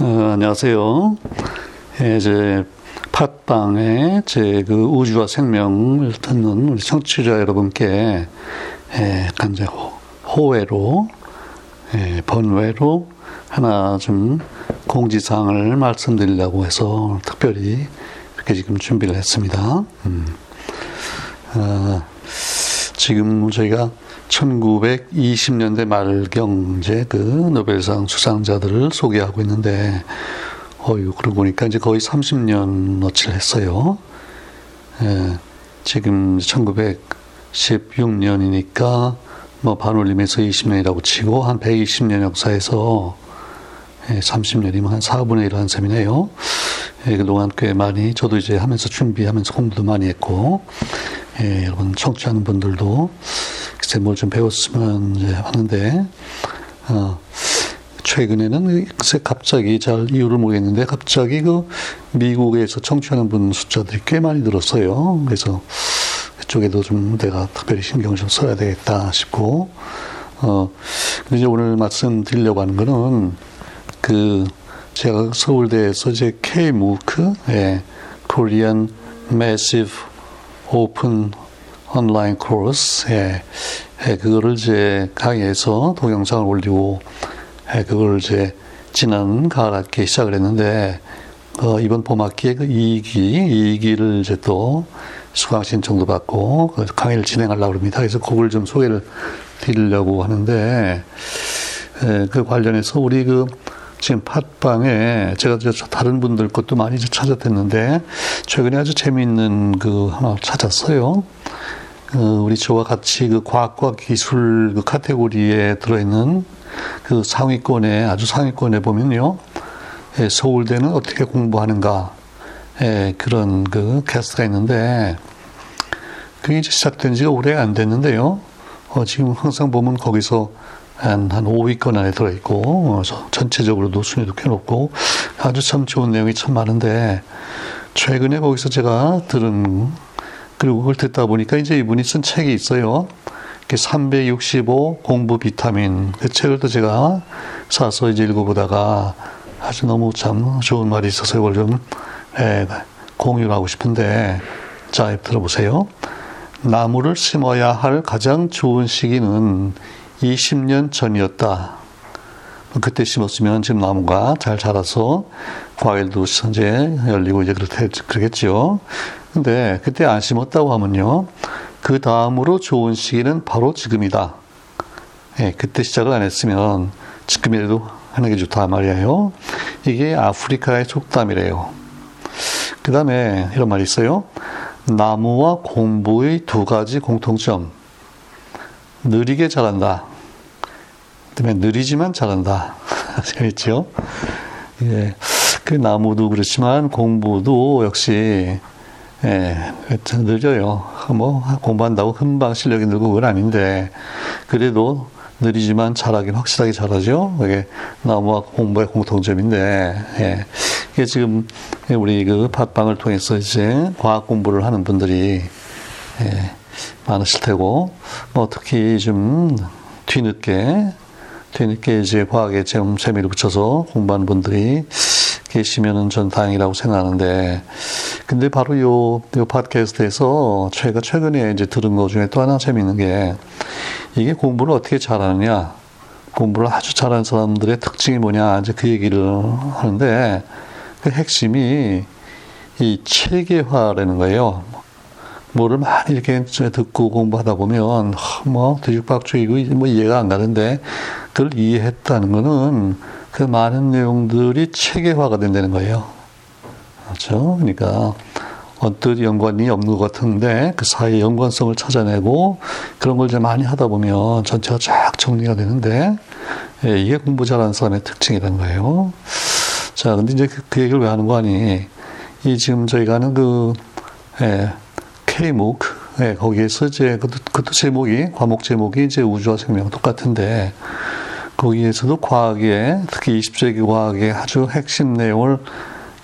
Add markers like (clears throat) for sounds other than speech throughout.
어, 안녕하세요. 예, 제 팟빵에 제 그 우주와 생명을 듣는 우리 청취자 여러분께 예, 간제 호외로 예, 번외로 하나 좀 공지사항을 말씀드리려고 해서 특별히 이렇게 지금 준비를 했습니다. 음. 어, 지금 저희가 1920년대 말경 이제 그 노벨상 수상자들을 소개하고 있는데 어유 그러고 보니까 이제 거의 30년 어치를 했어요. 예, 지금 1916년이니까 뭐 반올림에서 20년이라고 치고 한 120년 역사에서 예, 30년이면 한 4분의 1 한 셈이네요. 예, 그동안 꽤 많이 저도 이제 하면서 준비하면서 공부도 많이 했고 예, 여러분 청취하는 분들도 글쎄 뭘 좀 배웠으면 하는데 어, 최근에는 글쎄 갑자기 잘 이유를 모르겠는데 갑자기 그 미국에서 청취하는 분 숫자들이 꽤 많이 늘었어요. 그래서 그쪽에도 좀 내가 특별히 신경을 좀 써야 되겠다 싶고 어 이제 오늘 말씀드리려고 하는 거는 그 제가 서울대에서 이제 K 무크 예, Korean Massive Open 온라인 코러스, 예, 예, 그거를 이제 강의에서 동영상을 올리고, 예, 그걸 이제 지난 가을 학기에 시작을 했는데, 어, 이번 봄 학기에 그 2기, 2기를 이제 또 수강 신청도 받고, 그 강의를 진행하려고 합니다. 그래서 그걸 좀 소개를 드리려고 하는데, 예, 그 관련해서 우리 그 지금 팟빵에 제가 다른 분들 것도 많이 찾아댔는데 최근에 아주 재미있는 그 하나 찾았어요. 어, 우리 저와 같이 그 과학과 기술 그 카테고리에 들어있는 그 상위권에 아주 상위권에 보면요. 예, 서울대는 어떻게 공부하는가 예, 그런 그 캐스트가 있는데 그게 시작된 지가 오래 안 됐는데요. 어, 지금 항상 보면 거기서 한, 한 5위권 안에 들어있고, 어, 전체적으로도 순위도 꽤 높고, 아주 참 좋은 내용이 참 많은데, 최근에 거기서 제가 들은 그리고 그걸 듣다 보니까 이제 이분이 쓴 책이 있어요. 365 공부 비타민. 그 책을 또 제가 사서 이제 읽어보다가 아주 너무 참 좋은 말이 있어서 이걸 좀 예, 공유를 하고 싶은데 자, 들어보세요. 나무를 심어야 할 가장 좋은 시기는 20년 전이었다. 그때 심었으면 지금 나무가 잘 자라서 과일도 이제 열리고 이제 그렇겠죠. 근데 그때 안 심었다고 하면요. 그 다음으로 좋은 시기는 바로 지금이다. 예, 그때 시작을 안 했으면 지금이라도 하는 게 좋다 말이에요. 이게 아프리카의 속담이래요. 그 다음에 이런 말이 있어요. 나무와 공부의 두 가지 공통점. 느리게 자란다. 그 다음에 느리지만 자란다. (laughs) 재밌죠? 예. 그 나무도 그렇지만 공부도 역시 예, 느려요. 뭐 공부한다고 금방 실력이 늘고 그건 아닌데 그래도 느리지만 잘하긴 확실하게 잘하죠. 이게 나무와 공부의 공통점인데 예. 이게 지금 우리 그 팟빵을 통해서 이제 과학 공부를 하는 분들이 예, 많으실 테고 뭐 특히 좀 뒤늦게 뒤늦게 이제 과학에 좀 재미를 붙여서 공부하는 분들이 계시면은 전 다행이라고 생각하는데, 근데 바로 요, 요 팟캐스트에서 제가 최근에 이제 들은 것 중에 또 하나 재밌는 게, 이게 공부를 어떻게 잘하느냐, 공부를 아주 잘하는 사람들의 특징이 뭐냐, 이제 그 얘기를 하는데, 그 핵심이 이 체계화라는 거예요. 뭐를 많이 이렇게 듣고 공부하다 보면, 뭐, 뒤죽박죽이고, 뭐 이해가 안 가는데, 그걸 이해했다는 거는 그 많은 내용들이 체계화가 된다는 거예요. 그렇죠? 그러니까 어떤 연관이 없는 것 같은데 그 사이의 연관성을 찾아내고 그런 걸 이제 많이 하다 보면 전체가 쫙 정리가 되는데 예, 이게 공부 잘하는 사람의 특징이라는 거예요. 자, 근데 이제 그, 그 얘기를 왜 하는 거 아니? 이 지금 저희가 하는 그 예, K목. 예, 거기에서 이제 그것도, 그것도 제목이 과목 제목이 이제 우주와 생명 똑같은데 거기에서도 과학의 특히 20세기 과학의 아주 핵심 내용을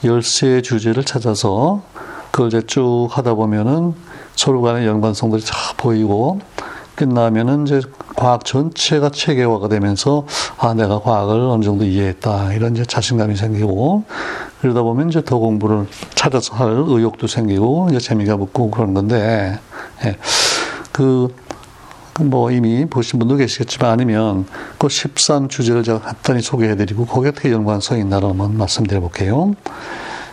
열세 주제를 찾아서 그걸 이제 쭉 하다 보면은 서로 간의 연관성들이 잘 보이고 끝나면은 이제 과학 전체가 체계화가 되면서 아 내가 과학을 어느 정도 이해했다 이런 이제 자신감이 생기고 그러다 보면 이제 더 공부를 찾아서 할 의욕도 생기고 이제 재미가 붙고 그런 건데 예. 그. 뭐 이미 보신 분도 계시겠지만 아니면 그 13주제를 제가 간단히 소개해드리고 거기에 어떻게 연관성이 있나를 한번 말씀드려 볼게요.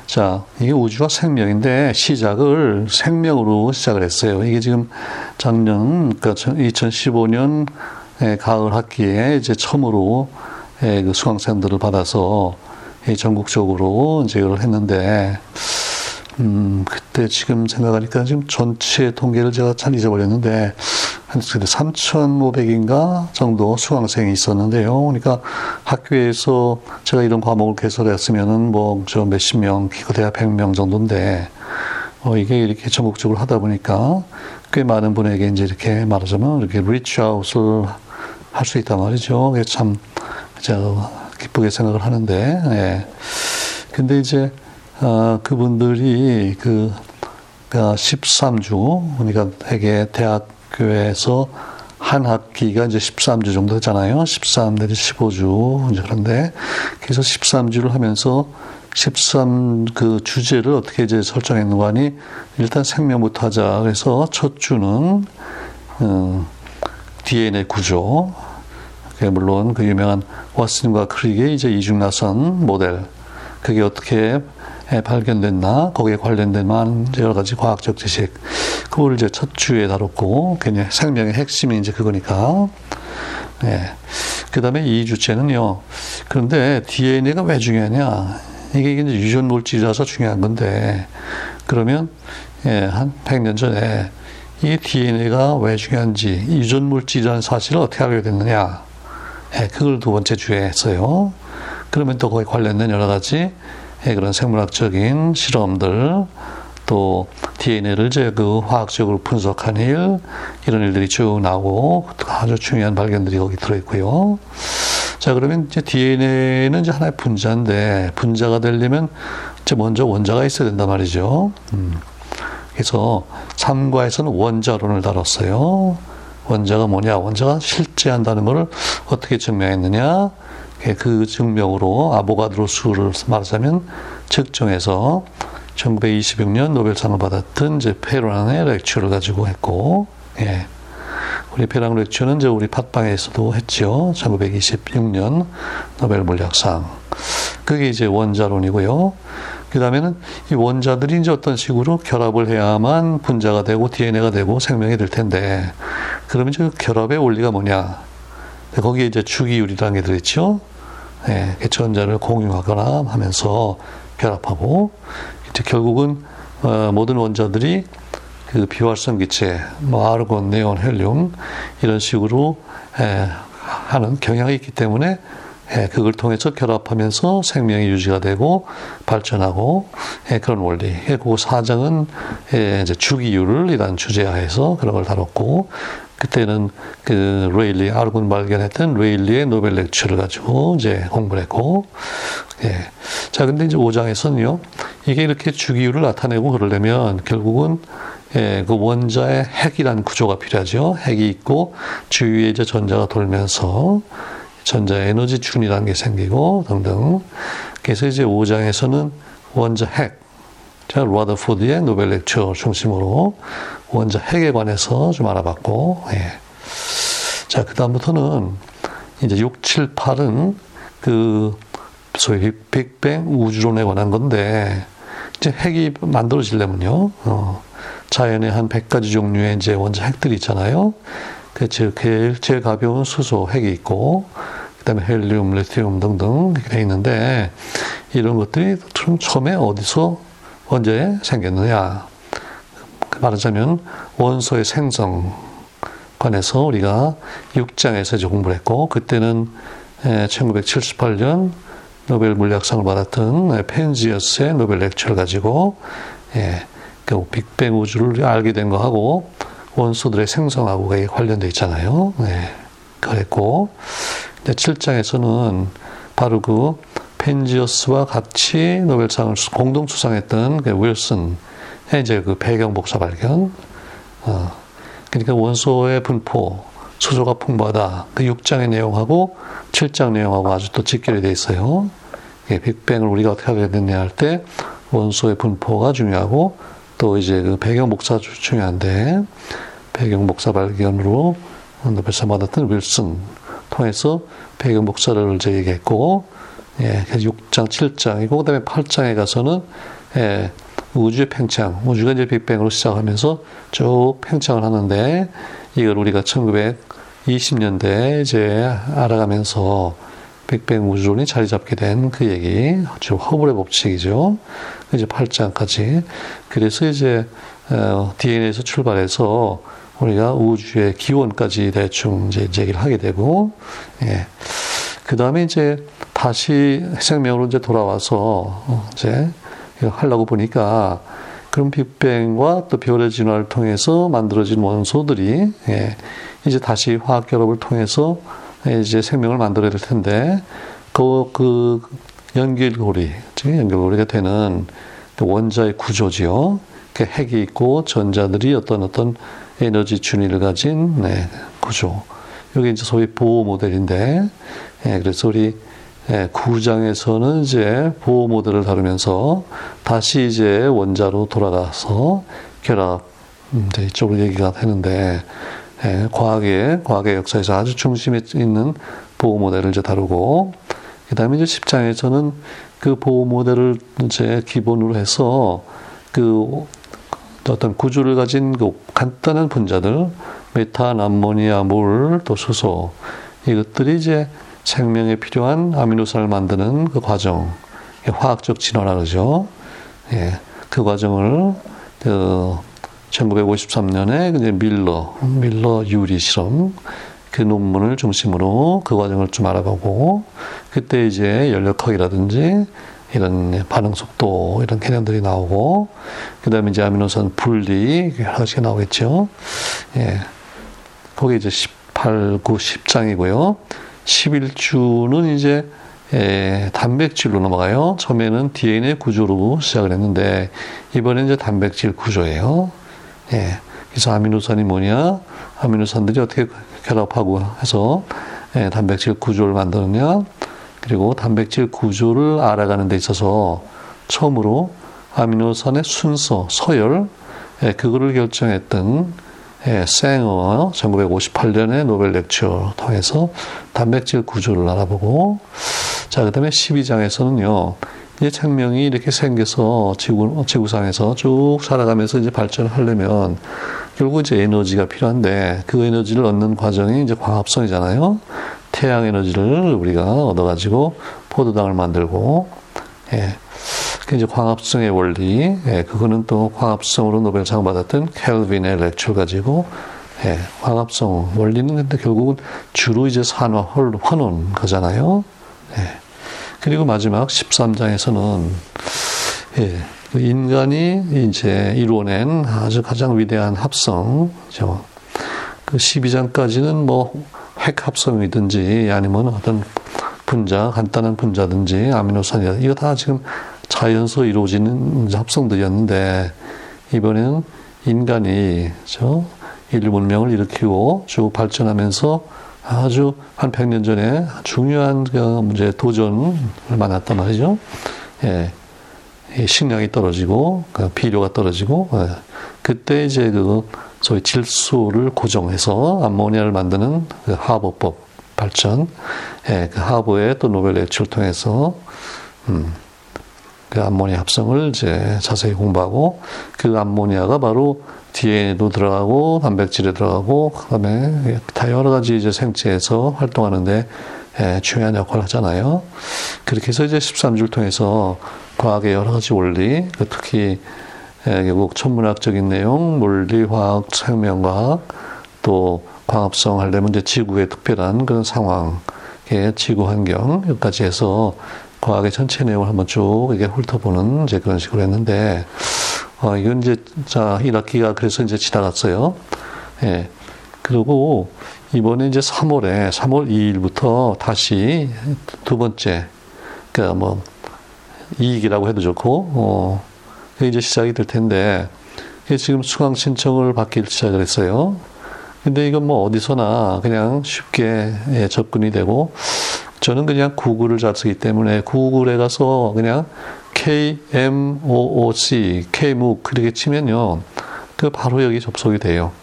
자, 이게 우주와 생명인데 시작을 생명으로 시작을 했어요. 이게 지금 작년, 그러니까 2015년 가을 학기에 이제 처음으로 그 수강생들을 받아서 전국적으로 이제 이걸 했는데, 음, 그때 지금 생각하니까 지금 전체 통계를 제가 잘 잊어버렸는데, 한 3,500인가 정도 수강생이 있었는데요. 그러니까 학교에서 제가 이런 과목을 개설했으면은 뭐 저 몇십 명, 기껏해야 100명 정도인데, 어, 이게 이렇게 전국적으로 하다 보니까 꽤 많은 분에게 이제 이렇게 말하자면 이렇게 리치아웃을 할 수 있단 말이죠. 그게 참, 제가 기쁘게 생각을 하는데, 예. 근데 이제, 어, 그분들이 그, 13주, 그러니까 되게 대학 교회에서 한 학기가 이제 13주 정도 되잖아요. 13 내지 15주. 이제 그런데 그래서 13주를 하면서 13 그 주제를 어떻게 이제 설정했는가 하니 일단 생명부터 하자. 그래서 첫 주는 음, DNA 구조. 물론 그 유명한 왓슨과 크릭의 이제 이중나선 모델. 그게 어떻게 발견됐나? 거기에 관련된 많은 여러 가지 과학적 지식. 그걸 이제 첫 주에 다뤘고 그냥 생명의 핵심이 이제 그거니까. 네. 그 다음에 이 주체는요. 그런데 DNA가 왜 중요하냐? 이게 이제 유전 물질이라서 중요한 건데. 그러면 예, 한 100년 전에 이 DNA가 왜 중요한지 유전 물질이라는 사실을 어떻게 알게 됐느냐? 예, 그걸 두 번째 주에 했어요. 그러면 또 거기에 관련된 여러 가지 예, 그런 생물학적인 실험들 또 DNA를 이제 그 화학적으로 분석한 일 이런 일들이 쭉 나오고 아주 중요한 발견들이 거기 들어있고요. 자 그러면 이제 DNA는 이제 하나의 분자인데 분자가 되려면 이제 먼저 원자가 있어야 된단 말이죠. 음. 그래서 3과에서는 원자론을 다뤘어요. 원자가 뭐냐? 원자가 실제한다는 것을 어떻게 증명했느냐? 예, 그 증명으로 아보가드로 수를 말하자면 측정해서 1926년 노벨상을 받았던 이제 페랑의 렉처를 가지고 했고, 예. 우리 페랑 렉처는 이제 우리 팟빵에서도 했죠. 1926년 노벨 물리학상. 그게 이제 원자론이고요. 그 다음에는 이 원자들이 이제 어떤 식으로 결합을 해야만 분자가 되고 DNA가 되고 생명이 될 텐데, 그러면 그 결합의 원리가 뭐냐? 거기에 이제 주기율이라는 게 들어있죠. 예, 개체원자를 공유하거나 하면서 결합하고, 이제 결국은 어, 모든 원자들이 그 비활성 기체, 뭐 아르곤, 네온, 헬륨 이런 식으로 에, 하는 경향이 있기 때문에 에, 그걸 통해서 결합하면서 생명이 유지가 되고 발전하고 에, 그런 원리. 그 사장은 에, 이제 주기율을 이런 주제하에서 그런 걸 다뤘고 그때는 그 레일리 아르곤 발견했던 레일리의 노벨 lecture를 가지고 이제 공부를 했고 예. 자 근데 이제 5장에서는요 이게 이렇게 주기율을 나타내고 그러려면 결국은 예, 그 원자의 핵이라는 구조가 필요하죠 핵이 있고 주위에 이제 전자가 돌면서 전자 에너지 준위라는 게 생기고 등등 그래서 이제 5장에서는 원자 핵 자, 로더포드의 노벨 lecture 중심으로 원자 핵에 관해서 좀 알아봤고, 예. 자, 그다음부터는 이제 6, 7, 8은 그 소위 빅뱅 우주론에 관한 건데, 이제 핵이 만들어지려면요, 어, 자연의 한 100가지 종류의 이제 원자 핵들이 있잖아요. 그 제일, 제일 가벼운 수소 핵이 있고, 그 다음에 헬륨, 리튬 등등 이렇게 돼 있는데, 이런 것들이 처음에 어디서 언제 생겼느냐? 말하자면 원소의 생성 관해서 우리가 6장에서 이제 공부를 했고 그때는 1978년 노벨 물리학상을 받았던 펜지어스의 노벨 lecture를 가지고 예, 그 빅뱅 우주를 알게 된 거하고 원소들의 생성하고 관련돼 있잖아요. 네, 그랬고 7장에서는 바로 그 펜지어스와 같이 노벨상을 공동 수상했던 그 윌슨 이제 그 배경 복사 발견, 어, 그러니까 원소의 분포, 수소가 풍부하다. 그 6장의 내용하고 7장 내용하고 아주 또 직결이 돼 있어요. 예, 빅뱅을 우리가 어떻게 하게 됐냐 할 때 원소의 분포가 중요하고 또 이제 그 배경 목사 중요한데 배경 목사 발견으로 노벨상 받았던 윌슨 통해서 배경 목사를 이제 얘기했고 예, 그래서 6장, 7장이고 그 다음에 8장에 가서는 예, 우주의 팽창, 우주가 이제 빅뱅으로 시작하면서 쭉 팽창을 하는데 이걸 우리가 1920년대 이제 알아가면서 빅뱅 우주론이 자리 잡게 된 그 얘기, 즉 허블의 법칙이죠. 이제 8장까지. 그래서 이제 어, DNA에서 출발해서 우리가 우주의 기원까지 대충 이제 얘기를 하게 되고, 예. 그 다음에 이제 다시 생명으로 이제 돌아와서 어, 이제 하려고 보니까 그런 빅뱅과 또 비올의 진화를 통해서 만들어진 원소들이 예, 이제 다시 화학 결합을 통해서 이제 생명을 만들어야 될 텐데 그, 그 연결고리, 즉 연결고리가 되는 그 원자의 구조지요. 그 핵이 있고 전자들이 어떤 어떤 에너지 준위를 가진 네, 구조. 여기 이제 소위 보호 모델인데, 예, 그래서 우리 예, 9장에서는 이제 보호 모델을 다루면서 다시 이제 원자로 돌아가서 결합, 음, 이쪽으로 얘기가 되는데, 예, 과학의, 과학의 역사에서 아주 중심에 있는 보호 모델을 이제 다루고, 그 다음에 이제 10장에서는 그 보호 모델을 이제 기본으로 해서 그 어떤 구조를 가진 그 간단한 분자들, 메탄, 암모니아, 물, 또 수소, 이것들이 이제 생명에 필요한 아미노산을 만드는 그 과정, 화학적 진화라 그러죠. 예, 그 과정을 그 1953년에 이제 밀러, 밀러 유리 실험 그 논문을 중심으로 그 과정을 좀 알아보고 그때 이제 연력학이라든지 이런 반응 속도 이런 개념들이 나오고 그다음에 이제 아미노산 분리 여러 가지가 나오겠죠. 예. 거기 이제 18, 9, 10장이고요. 11주는 이제 예, 단백질로 넘어가요. 처음에는 DNA 구조로 시작을 했는데 이번에 이제 단백질 구조예요. 예. 그래서 아미노산이 뭐냐? 아미노산들이 어떻게 결합하고 해서 예, 단백질 구조를 만드느냐? 그리고 단백질 구조를 알아가는 데 있어서 처음으로 아미노산의 순서, 서열, 예, 그거를 결정했던 예, 생어 1958년에 노벨 렉처 통해서 단백질 구조를 알아보고 자 그다음에 12장에서는요 이제 생명이 이렇게 생겨서 지구 지구상에서 쭉 살아가면서 이제 발전을 하려면 결국 이제 에너지가 필요한데 그 에너지를 얻는 과정이 이제 광합성이잖아요. 태양 에너지를 우리가 얻어가지고 포도당을 만들고 예. 그 이제 광합성의 원리, 예, 그거는 또 광합성으로 노벨상 받았던 켈빈의 렉처 가지고 예, 광합성 원리는 근데 결국은 주로 이제 산화 환원 거잖아요. 예. 그리고 마지막 13장에서는 예, 그 인간이 이제 이루어낸 아주 가장 위대한 합성, 죠. 그 12장까지는 뭐 핵합성이든지 아니면 어떤 분자, 간단한 분자든지 아미노산이 이거 다 지금 자연서 이루어지는 합성들이었는데 이번에는 인간이 저 인류 문명을 일으키고 쭉 발전하면서 아주 한 100년 전에 중요한 그 문제 도전을 만났단 말이죠. 예. 식량이 떨어지고 그 비료가 떨어지고 예. 그때 이제 그 소위 질소를 고정해서 암모니아를 만드는 그 하버법 발전, 예, 그 하버의 또 노벨 렉처를 통해서 음, 그 암모니아 합성을 이제 자세히 공부하고 그 암모니아가 바로 DNA도 들어가고 단백질에 들어가고 그다음에 다 여러 가지 이제 생체에서 활동하는데 예, 중요한 역할을 하잖아요. 그렇게 해서 이제 13주를 통해서 과학의 여러 가지 원리, 그 특히 예, 결국 천문학적인 내용, 물리, 화학, 생명과학, 또 광합성 하려면 이제 지구의 특별한 그런 상황, 의 지구 환경, 여기까지 해서 과학의 전체 내용을 한번 쭉 이게 훑어보는 이제 그런 식으로 했는데, 어, 이건 이제, 자, 1학기가 그래서 이제 지나갔어요. 예. 그리고 이번에 이제 3월에, 3월 2일부터 다시 두 번째, 그 뭐, 이익이라고 해도 좋고, 어, 그게 이제 시작이 될 텐데, 지금 수강 신청을 받기 시작을 했어요. 근데 이건 뭐 어디서나 그냥 쉽게 예, 접근이 되고 저는 그냥 구글을 잘 쓰기 때문에 구글에 가서 그냥 KMOOC, KMOOC 그렇게 치면요. 그 바로 여기 접속이 돼요.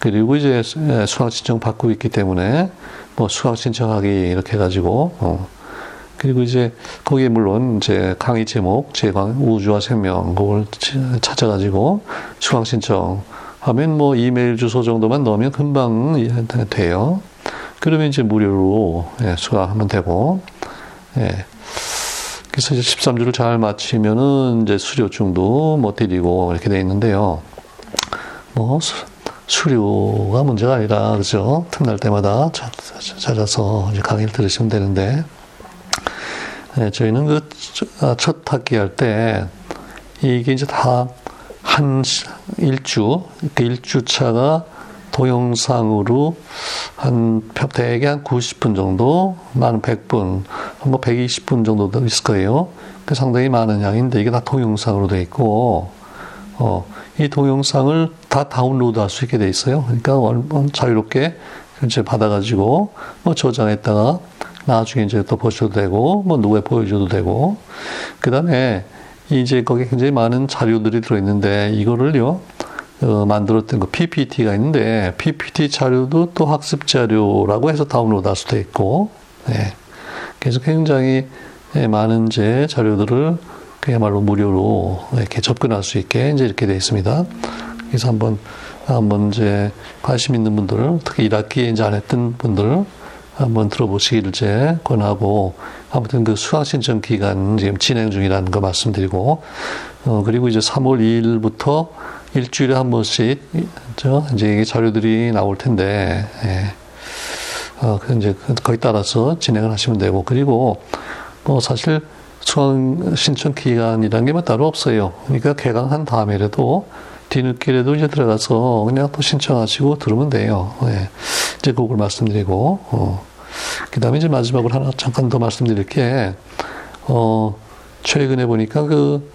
그리고 이제 예, 수강 신청 받고 있기 때문에 뭐 수강 신청하기 이렇게 해가지고 어. 그리고 이제 거기에 물론 이제 강의 제목 제강 우주와 생명 그걸 찾아가지고 수강 신청 하면 뭐 이메일 주소 정도만 넣으면 금방 돼요. 그러면 이제 무료로 예, 수강하면 되고 예. 그래서 이제 13주를 잘 마치면은 이제 수료증도 뭐 드리고 이렇게 돼 있는데요. 뭐 수료가 문제가 아니라 그죠? 틈날 때마다 찾아서 이제 강의를 들으시면 되는데 네, 저희는 그첫 아, 학기 할 때 이게 이제 다 한 일주 그 일주차가 동영상으로 한 대개 한 90분 정도, 많은 100분, 뭐 120분 정도 있을 거예요. 그 상당히 많은 양인데 이게 다 동영상으로 돼 있고, 어, 이 동영상을 다 다운로드 할 수 있게 돼 있어요. 그러니까 자유롭게 이제 받아가지고 뭐 저장했다가 나중에 이제 또 보셔도 되고, 뭐 누구에 보여줘도 되고, 그 다음에 이제 거기에 굉장히 많은 자료들이 들어있는데 이거를요, 어, 만들었던 그 PPT가 있는데 PPT 자료도 또 학습 자료라고 해서 다운로드 할 수도 있고, 네. 그래서 굉장히 예, 많은 제 자료들을 그야말로 무료로 이렇게 접근할 수 있게 이제 이렇게 되어 있습니다. 그래서 한번 한번 이제 관심 있는 분들, 특히 1학기에 이제 안 했던 분들 한번 들어보시기를 제 권하고 아무튼 그 수강 신청 기간 지금 진행 중이라는 거 말씀드리고 어 그리고 이제 3월 2일부터 일주일에 한 번씩 저 이제 자료들이 나올 텐데 예. 어, 그 이제 거기 따라서 진행을 하시면 되고 그리고 뭐 사실 수강 신청 기간이라는 게뭐 따로 없어요. 그러니까 개강한 다음에라도 뒤늦게라도 이제 들어가서 그냥 또 신청하시고 들으면 돼요. 예. 이제 그걸 말씀드리고 어. 그다음에 이제 마지막으로 하나 잠깐 더 말씀드릴 게 어, 최근에 보니까 그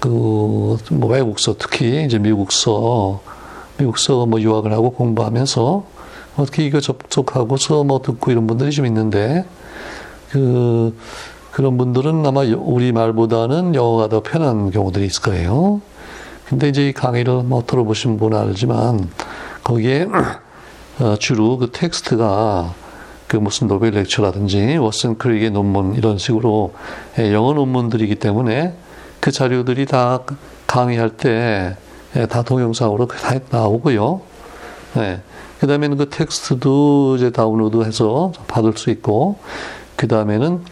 그, 뭐 외국서, 특히 이제 미국서, 미국서 뭐 유학을 하고 공부하면서 어떻게 이거 접속하고서 뭐 듣고 이런 분들이 좀 있는데, 그, 그런 분들은 아마 우리 말보다는 영어가 더 편한 경우들이 있을 거예요. 근데 이제 이 강의를 뭐 들어보신 분은 알지만, 거기에 (clears throat) 어, 주로 그 텍스트가 그 무슨 노벨 lecture라든지 워슨 크릭의 논문 이런 식으로 예, 영어 논문들이기 때문에 그 자료들이 다 강의할 때 다 예, 동영상으로 다 나오고요. 네. 그 다음에는 그 텍스트도 이제 다운로드해서 받을 수 있고, 그 다음에는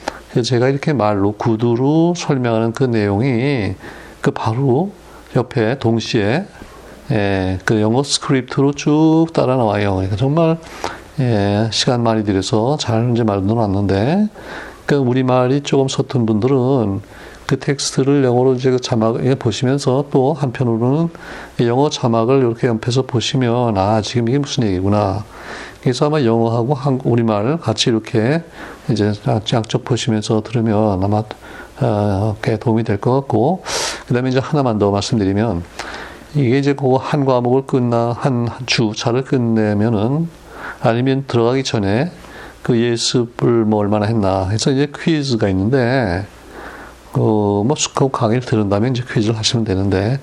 제가 이렇게 말로 구두로 설명하는 그 내용이 그 바로 옆에 동시에 예, 그 영어 스크립트로 쭉 따라 나와요. 그러니까 정말 예, 시간 많이 들여서 잘 이제 말도 놨는데, 그 우리 말이 조금 서툰 분들은 그 텍스트를 영어로 이제 그 자막에 보시면서 또 한편으로는 영어 자막을 이렇게 옆에서 보시면 아 지금 이게 무슨 얘기구나. 그래서 아마 영어하고 한국 우리말 같이 이렇게 이제 양쪽 보시면서 들으면 아마 어, 꽤 도움이 될 것 같고 그다음에 이제 하나만 더 말씀드리면 이게 이제 그 한 과목을 끝나 한 주차를 끝내면은 아니면 들어가기 전에 그 예습을 뭐 얼마나 했나 해서 이제 퀴즈가 있는데 어, 뭐, 그 강의를 들은다면 이제 퀴즈를 하시면 되는데,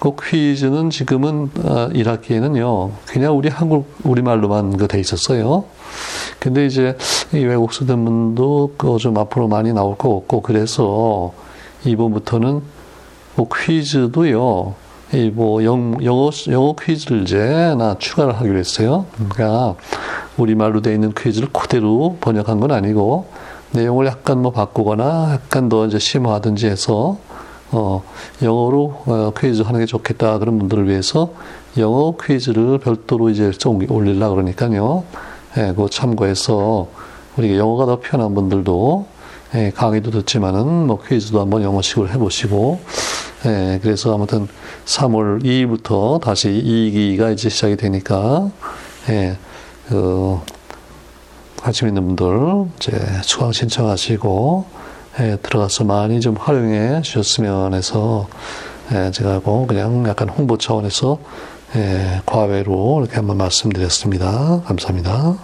그 퀴즈는 지금은, 어, 1학기에는요, 그냥 우리 한국, 우리말로만 그 돼 있었어요. 근데 이제 이 외국 쓰는 도그 좀 앞으로 많이 나올 것 같고, 그래서 이번부터는 뭐 퀴즈도요, 이뭐 영어, 영어 퀴즈를 이제 나 추가를 하기로 했어요. 그러니까 우리말로 돼 있는 퀴즈를 그대로 번역한 건 아니고, 내용을 약간 뭐 바꾸거나 약간 더 이제 심화하든지 해서 어, 영어로 어, 퀴즈 하는 게 좋겠다 그런 분들을 위해서 영어 퀴즈를 별도로 이제 좀 올리려 그러니까요. 예, 그 참고해서 우리가 영어가 더 편한 분들도 예, 강의도 듣지만은 뭐 퀴즈도 한번 영어식으로 해보시고 예, 그래서 아무튼 3월 2일부터 다시 2기가 이제 시작이 되니까 예, 그 관심 있는 분들 이제 수강 신청하시고 예, 들어가서 많이 좀 활용해 주셨으면 해서 예, 제가 뭐 그냥 약간 홍보 차원에서 예, 과외로 이렇게 한번 말씀드렸습니다. 감사합니다.